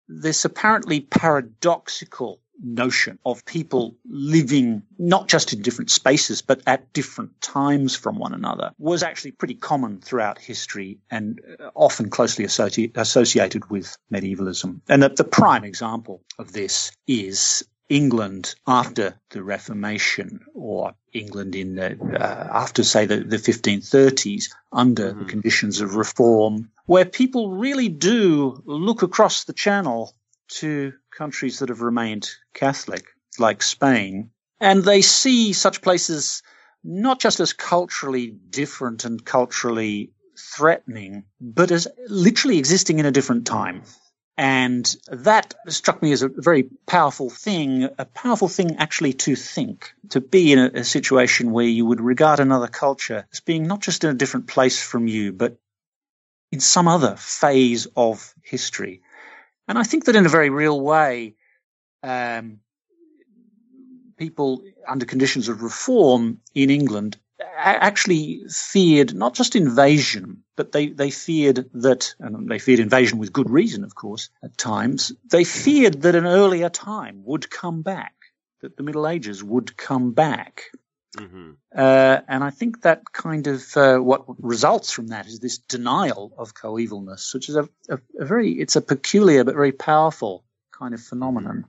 this apparently paradoxical notion of people living not just in different spaces, but at different times from one another was actually pretty common throughout history and uh, often closely associated, associated with medievalism. And the, the prime example of this is England after the Reformation or England in the, uh, after say the, the 1530s under mm-hmm. the conditions of reform where people really do look across the channel to countries that have remained Catholic, like Spain, and they see such places not just as culturally different and culturally threatening, but as literally existing in a different time. And that struck me as a very powerful thing, a powerful thing actually to think, to be in a, a, situation where you would regard another culture as being not just in a different place from you, but in some other phase of history. And I think that in a very real way, um, people under conditions of reform in England actually feared not just invasion, but they, they feared that, and they feared invasion with good reason, of course, at times, they feared that an earlier time would come back, that the Middle Ages would come back. Mm-hmm. Uh, and I think that kind of uh, what results from that is this denial of coevalness, which is a, a, a, very it's a peculiar but very powerful kind of phenomenon.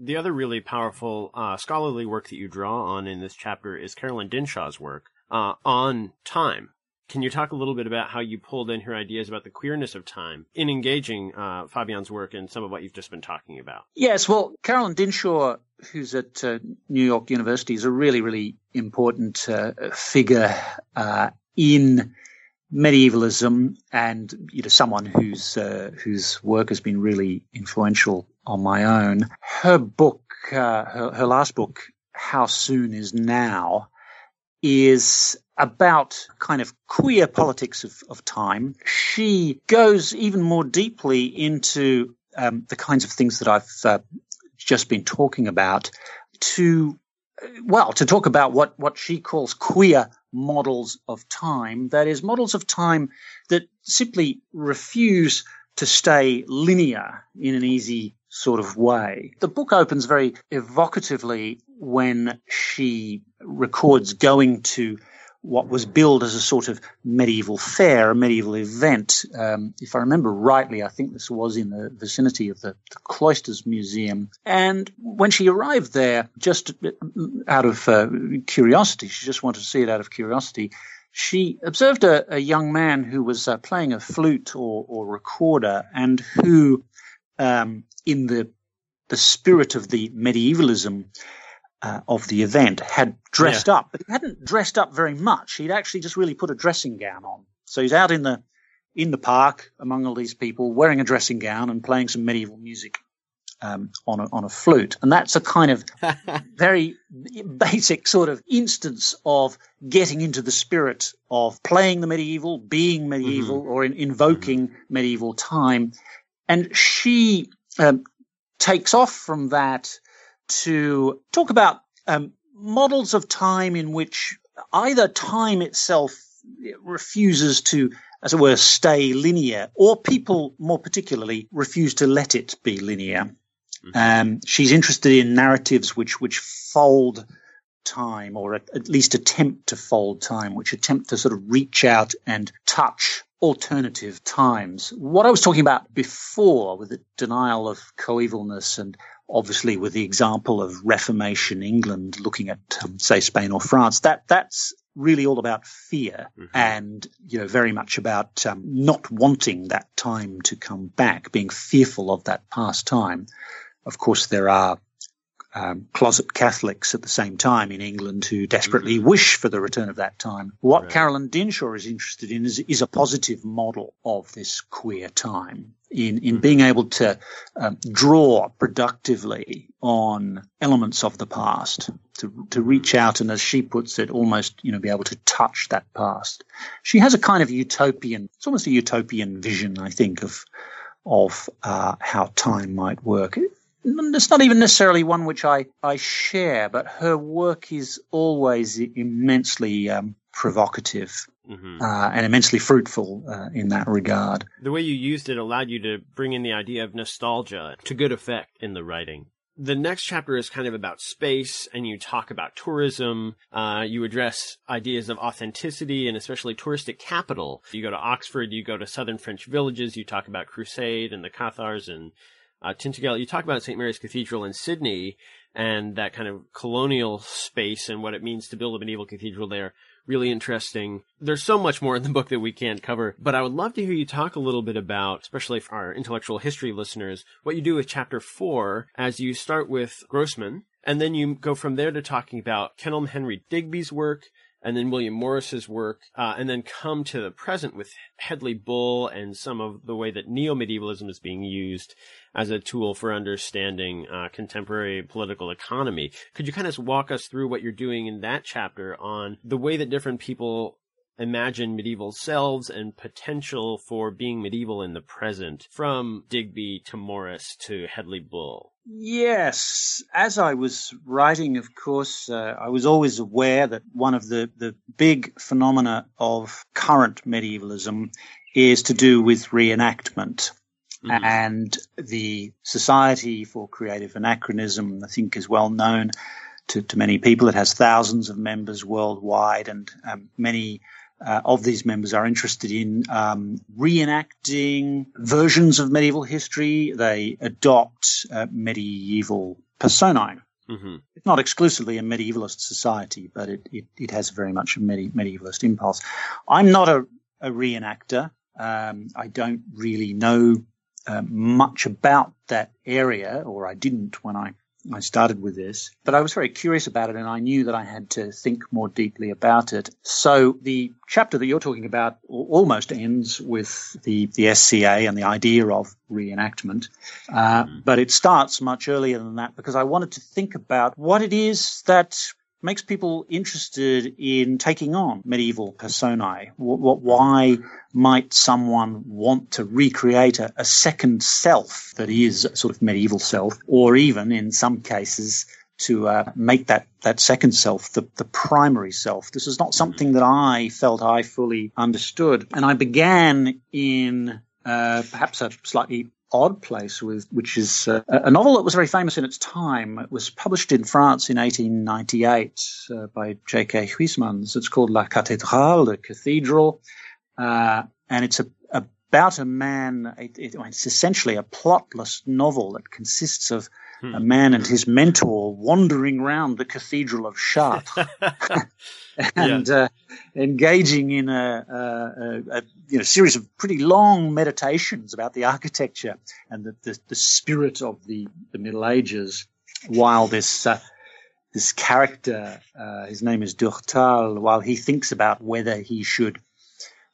The other really powerful uh, scholarly work that you draw on in this chapter is Carolyn Dinshaw's work uh, on time can you talk a little bit about how you pulled in her ideas about the queerness of time in engaging uh, Fabian's work and some of what you've just been talking about? Yes, well, Carolyn Dinshaw, who's at uh, New York University, is a really, really important uh, figure uh, in medievalism and you know someone whose uh, whose work has been really influential on my own. Her book, uh, her, her last book, How Soon Is Now, is about kind of queer politics of, of time. She goes even more deeply into um, the kinds of things that I've uh, just been talking about to, well, to talk about what, what she calls queer models of time. That is, models of time that simply refuse to stay linear in an easy sort of way. The book opens very evocatively when she records going to what was billed as a sort of medieval fair, a medieval event. Um, if I remember rightly, I think this was in the vicinity of the, the Cloisters Museum. And when she arrived there, just out of uh, curiosity, she just wanted to see it out of curiosity, she observed a, a young man who was uh, playing a flute or, or recorder and who, um, in the the spirit of the medievalism, uh, of the event had dressed yeah. up, but he hadn't dressed up very much. He'd actually just really put a dressing gown on. So he's out in the in the park among all these people, wearing a dressing gown and playing some medieval music um, on a, on a flute, and that's a kind of very basic sort of instance of getting into the spirit of playing the medieval, being medieval, mm-hmm. or in, invoking mm-hmm. medieval time. And she um, takes off from that to talk about um, models of time in which either time itself refuses to, as it were, stay linear, or people more particularly refuse to let it be linear. Mm-hmm. Um, she's interested in narratives which which fold time, or at, at least attempt to fold time, which attempt to sort of reach out and touch alternative times. What I was talking about before with the denial of coevalness and obviously with the example of Reformation England looking at, um, say, Spain or France, that that's really all about fear mm-hmm. and, you know, very much about um, not wanting that time to come back, being fearful of that past time. Of course, there are um, closet Catholics at the same time in England who desperately mm-hmm. wish for the return of that time. What right. Carolyn Dinshaw is interested in is, is, a positive model of this queer time in, in mm-hmm. being able to um, draw productively on elements of the past, to, to reach out and, as she puts it, almost, you know, be able to touch that past. She has a kind of utopian, it's almost a utopian vision, I think, of, of uh, how time might work it's not even necessarily one which I, I share, but her work is always immensely um, provocative mm-hmm. uh, and immensely fruitful uh, in that regard. The way you used it allowed you to bring in the idea of nostalgia to good effect in the writing. The next chapter is kind of about space, and you talk about tourism. Uh, you address ideas of authenticity and especially touristic capital. You go to Oxford, you go to southern French villages, you talk about Crusade and the Cathars and uh, Tintagel, you talk about St. Mary's Cathedral in Sydney and that kind of colonial space and what it means to build a medieval cathedral there. Really interesting. There's so much more in the book that we can't cover, but I would love to hear you talk a little bit about, especially for our intellectual history listeners, what you do with chapter four as you start with Grossman, and then you go from there to talking about Kenelm Henry Digby's work, and then William Morris's work, uh, and then come to the present with Hedley Bull and some of the way that neo-medievalism is being used as a tool for understanding uh, contemporary political economy. Could you kind of walk us through what you're doing in that chapter on the way that different people imagine medieval selves and potential for being medieval in the present, from Digby to Morris to Hedley Bull? Yes. As I was writing, of course, uh, I was always aware that one of the, the big phenomena of current medievalism is to do with reenactment. Mm-hmm. And the Society for Creative Anachronism, I think, is well known to, to many people. It has thousands of members worldwide, and um, many uh, of these members are interested in um, reenacting versions of medieval history. They adopt uh, medieval personae. Mm-hmm. It's not exclusively a medievalist society, but it, it, it has very much a medi- medievalist impulse. I'm not a, a reenactor. Um, I don't really know uh, much about that area, or I didn't when I I started with this, but I was very curious about it and I knew that I had to think more deeply about it. So the chapter that you're talking about almost ends with the, the SCA and the idea of reenactment. Uh, mm. But it starts much earlier than that because I wanted to think about what it is that makes people interested in taking on medieval personae. What, what, why might someone want to recreate a, a, second self that is a sort of medieval self, or even in some cases to uh, make that, that second self the, the primary self? This is not something that I felt I fully understood. And I began in uh, perhaps a slightly odd place with which is uh, a novel that was very famous in its time. It was published in France in 1898 uh, by J.K. Huysmans. It's called La Cathédrale, the Cathedral, uh, and it's a, about a man. It, it, it's essentially a plotless novel that consists of hmm. a man and his mentor wandering around the Cathedral of Chartres. and yeah. uh, engaging in a, a, a, you know, series of pretty long meditations about the architecture and the, the, the spirit of the, the Middle Ages, while this uh, this character, uh, his name is Durtal, while he thinks about whether he should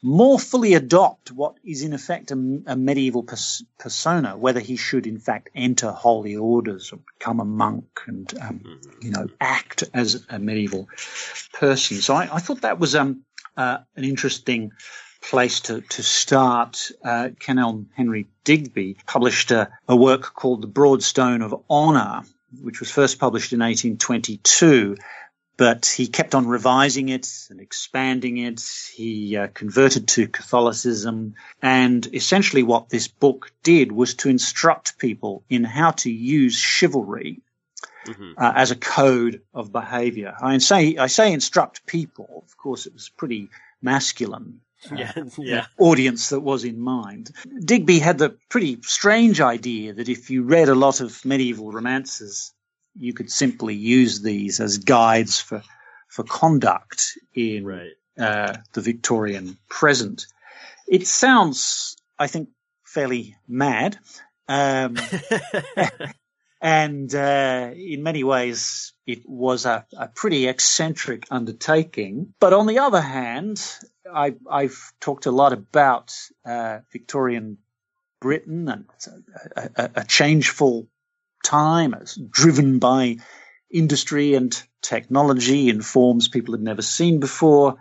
more fully adopt what is in effect a, a medieval pers- persona, whether he should in fact enter holy orders or become a monk and um, mm-hmm. you know act as a medieval person. So I, I thought that was um, uh, an interesting place to, to start. Uh, Kenelm Henry Digby published a, a work called The Broad Stone of Honor, which was first published in 1822 but he kept on revising it and expanding it. He uh, converted to Catholicism. And essentially, what this book did was to instruct people in how to use chivalry mm-hmm. uh, as a code of behavior. I say, I say instruct people. Of course, it was pretty masculine. Uh, yeah, yeah. audience that was in mind. Digby had the pretty strange idea that if you read a lot of medieval romances, you could simply use these as guides for for conduct in right. uh, the Victorian present. It sounds, I think, fairly mad. Um, and uh, in many ways, it was a, a, pretty eccentric undertaking. But on the other hand, I, have talked a lot about uh, Victorian Britain and a, a, a changeful time, as driven by industry and technology in forms people had never seen before.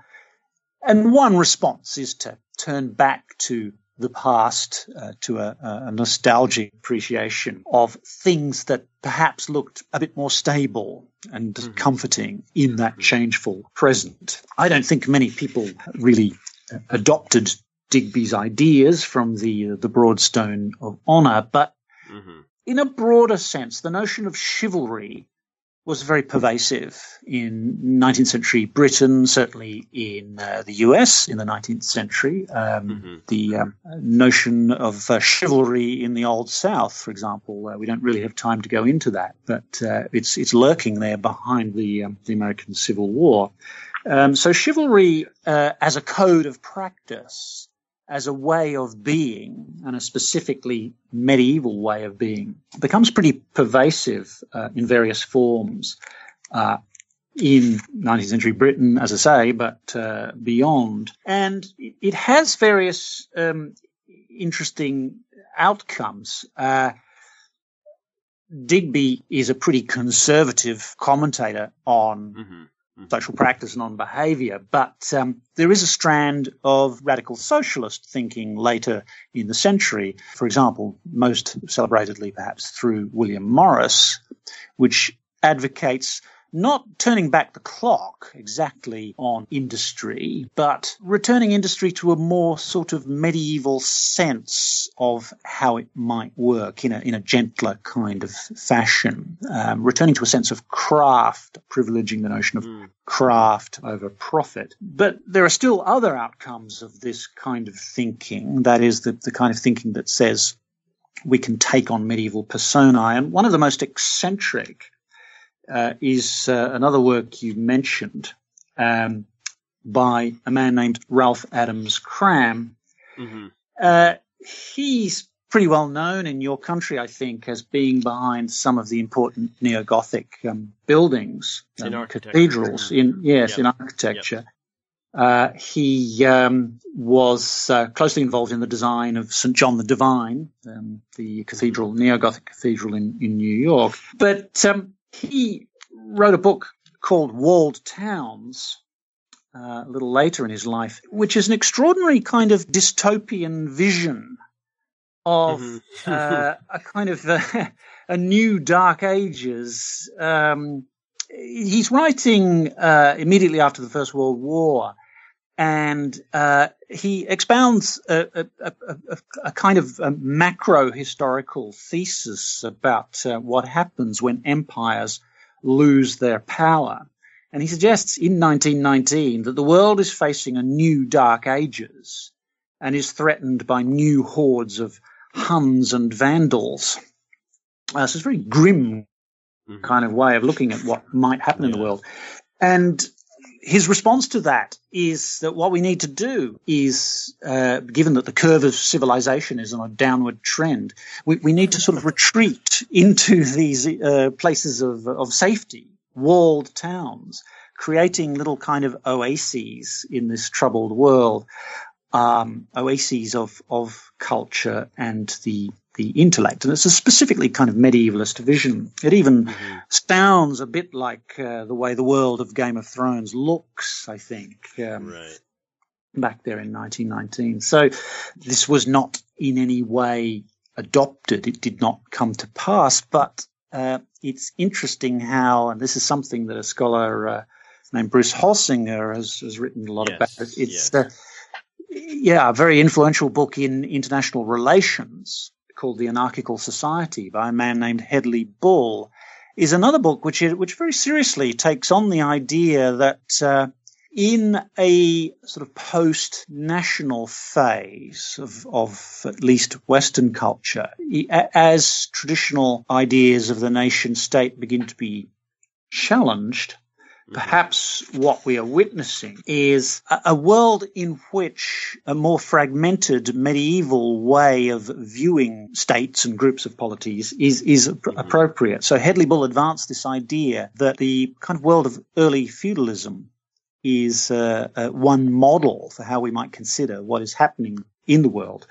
And one response is to turn back to the past, uh, to a, a, nostalgic appreciation of things that perhaps looked a bit more stable and mm-hmm. comforting in that mm-hmm. changeful present. I don't think many people really adopted Digby's ideas from the uh, the Broadstone of Honour, but mm-hmm. In a broader sense, the notion of chivalry was very pervasive in 19th century Britain, certainly in uh, the US in the 19th century. Um, mm-hmm. The um, notion of uh, chivalry in the Old South, for example, uh, we don't really have time to go into that, but uh, it's it's lurking there behind the um, the American Civil War. Um, so chivalry uh, as a code of practice as a way of being and a specifically medieval way of being becomes pretty pervasive uh, in various forms uh, in 19th century Britain, as I say, but uh, beyond. And it, has various um, interesting outcomes. Uh, Digby is a pretty conservative commentator on mm-hmm social practice and on behavior. But um, there is a strand of radical socialist thinking later in the century. For example, most celebratedly perhaps through William Morris, which advocates not turning back the clock exactly on industry, but returning industry to a more sort of medieval sense of how it might work in a, in a gentler kind of fashion, um, returning to a sense of craft, privileging the notion of mm. craft over profit. But there are still other outcomes of this kind of thinking, that is the, the kind of thinking that says we can take on medieval personae. And one of the most eccentric uh, is uh, another work you mentioned um, by a man named Ralph Adams Cram. Mm-hmm. Uh, he's pretty well known in your country, I think, as being behind some of the important neo-Gothic um, buildings, in um, cathedrals. In yes, yep. in architecture. Yep. Uh, he um, was uh, closely involved in the design of St. John the Divine, um, the cathedral, neo-Gothic cathedral in, in New York. But um, he wrote a book called Walled Towns uh, a little later in his life, which is an extraordinary kind of dystopian vision of mm-hmm. uh, a kind of uh, a new dark ages. Um, he's writing uh, immediately after the First World War, and uh, he expounds a, a, a, a kind of macro historical thesis about uh, what happens when empires lose their power. And he suggests in 1919 that the world is facing a new dark ages and is threatened by new hordes of Huns and Vandals. Uh, so it's a very grim mm-hmm. kind of way of looking at what might happen yeah. in the world. And his response to that is that what we need to do is, uh, given that the curve of civilization is on a downward trend, we, we need to sort of retreat into these uh, places of, of safety, walled towns, creating little kind of oases in this troubled world, um, oases of, of culture and the the intellect. And it's a specifically kind of medievalist vision. It even mm-hmm. sounds a bit like uh, the way the world of Game of Thrones looks, I think. Um, right. Back there in 1919. So this was not in any way adopted. It did not come to pass, but uh, it's interesting how, and this is something that a scholar uh, named Bruce Holsinger has, has written a lot yes, about. It's, yes. Uh, yeah, a very influential book in international relations called The Anarchical Society by a man named Hedley Bull is another book which is, which very seriously takes on the idea that uh, in a sort of post-national phase of, of at least Western culture, as traditional ideas of the nation state begin to be challenged, perhaps what we are witnessing is a, world in which a more fragmented medieval way of viewing states and groups of polities is, is mm-hmm. appropriate. So Hedley Bull advanced this idea that the kind of world of early feudalism is uh, uh, one model for how we might consider what is happening in the world.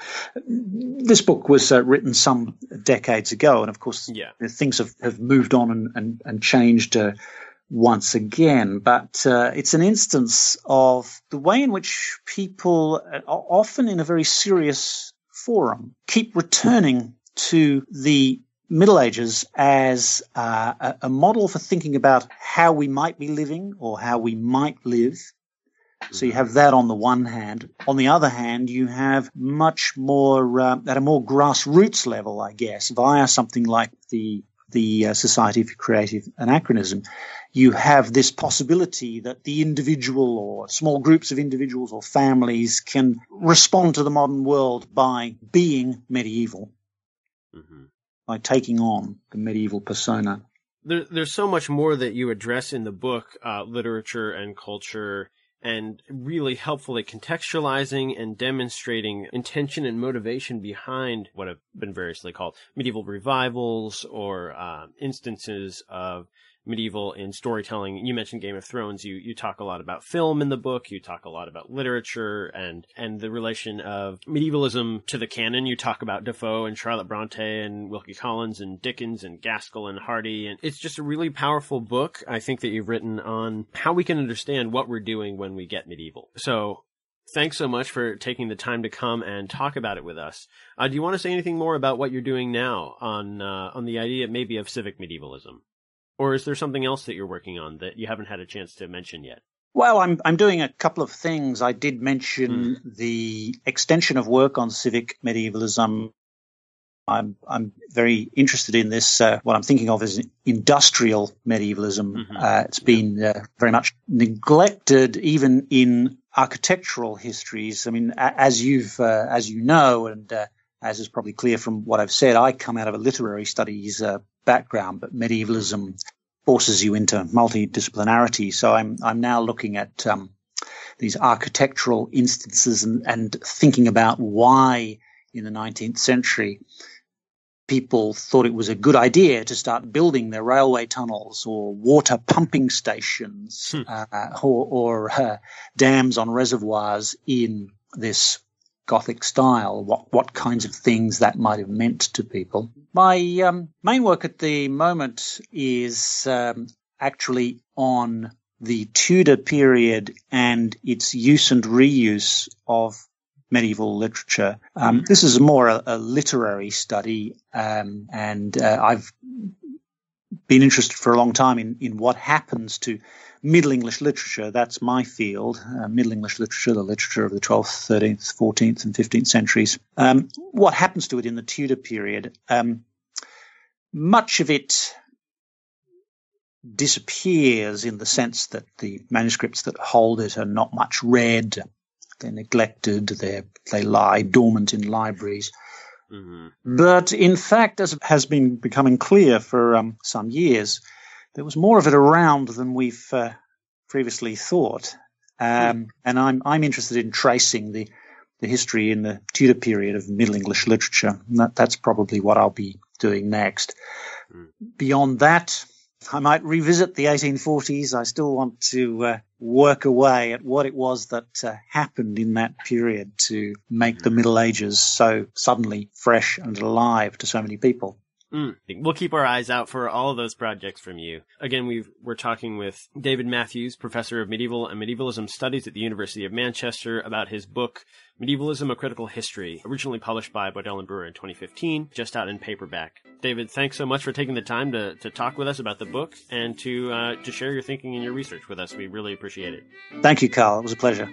This book was uh, written some decades ago, and of course, yeah. things have, have moved on and, and, and changed uh, once again, but uh, it's an instance of the way in which people, uh, often in a very serious forum, keep returning to the Middle Ages as uh, a, a model for thinking about how we might be living or how we might live. So you have that on the one hand. On the other hand, you have much more uh, at a more grassroots level, I guess, via something like the the uh, Society for Creative Anachronism, you have this possibility that the individual or small groups of individuals or families can respond to the modern world by being medieval, mm-hmm. by taking on the medieval persona. There, there's so much more that you address in the book, uh, literature and culture, and really helpfully contextualizing and demonstrating intention and motivation behind what have been variously called medieval revivals or uh, instances of medieval in storytelling. You mentioned Game of Thrones. You you talk a lot about film in the book. You talk a lot about literature and and the relation of medievalism to the canon. You talk about Defoe and Charlotte Bronte and Wilkie Collins and Dickens and Gaskell and Hardy. And it's just a really powerful book. I think that you've written on how we can understand what we're doing when we get medieval. So thanks so much for taking the time to come and talk about it with us. Uh, do you want to say anything more about what you're doing now on uh, on the idea maybe of civic medievalism? Or is there something else that you're working on that you haven't had a chance to mention yet? Well, I'm I'm doing a couple of things. I did mention mm. the extension of work on civic medievalism. I'm I'm very interested in this. Uh, what I'm thinking of is industrial medievalism. Mm-hmm. Uh, it's been uh, very much neglected, even in architectural histories. I mean, as you've uh, as you know, and uh, as is probably clear from what I've said, I come out of a literary studies uh, background, but medievalism forces you into multidisciplinarity. So I'm I'm now looking at um, these architectural instances and, and thinking about why in the 19th century people thought it was a good idea to start building their railway tunnels or water pumping stations hmm. uh, or, or uh, dams on reservoirs in this Gothic style, what, what kinds of things that might have meant to people. My um, main work at the moment is um, actually on the Tudor period and its use and reuse of medieval literature. Um, mm-hmm. this is more a, a literary study, um, and uh, I've been interested for a long time in, in what happens to Middle English literature, that's my field, uh, Middle English literature, the literature of the 12th, 13th, 14th, and 15th centuries. Um, what happens to it in the Tudor period? Um, much of it disappears in the sense that the manuscripts that hold it are not much read. They're neglected. They they lie dormant in libraries. Mm-hmm. But in fact, as has been becoming clear for um, some years, there was more of it around than we've uh, previously thought. Um, and I'm I'm interested in tracing the the history in the Tudor period of Middle English literature. That, that's probably what I'll be doing next. Mm. Beyond that, I might revisit the 1840s. I still want to uh, work away at what it was that uh, happened in that period to make the Middle Ages so suddenly fresh and alive to so many people. Mm. We'll keep our eyes out for all of those projects from you. Again, we are talking with David Matthews, professor of medieval and medievalism studies at the University of Manchester, about his book Medievalism: A Critical History, originally published by Boydell and Brewer in 2015, just out in paperback. David, thanks so much for taking the time to, to talk with us about the book and to uh, to share your thinking and your research with us. We really appreciate it. Thank you, Carl. It was a pleasure.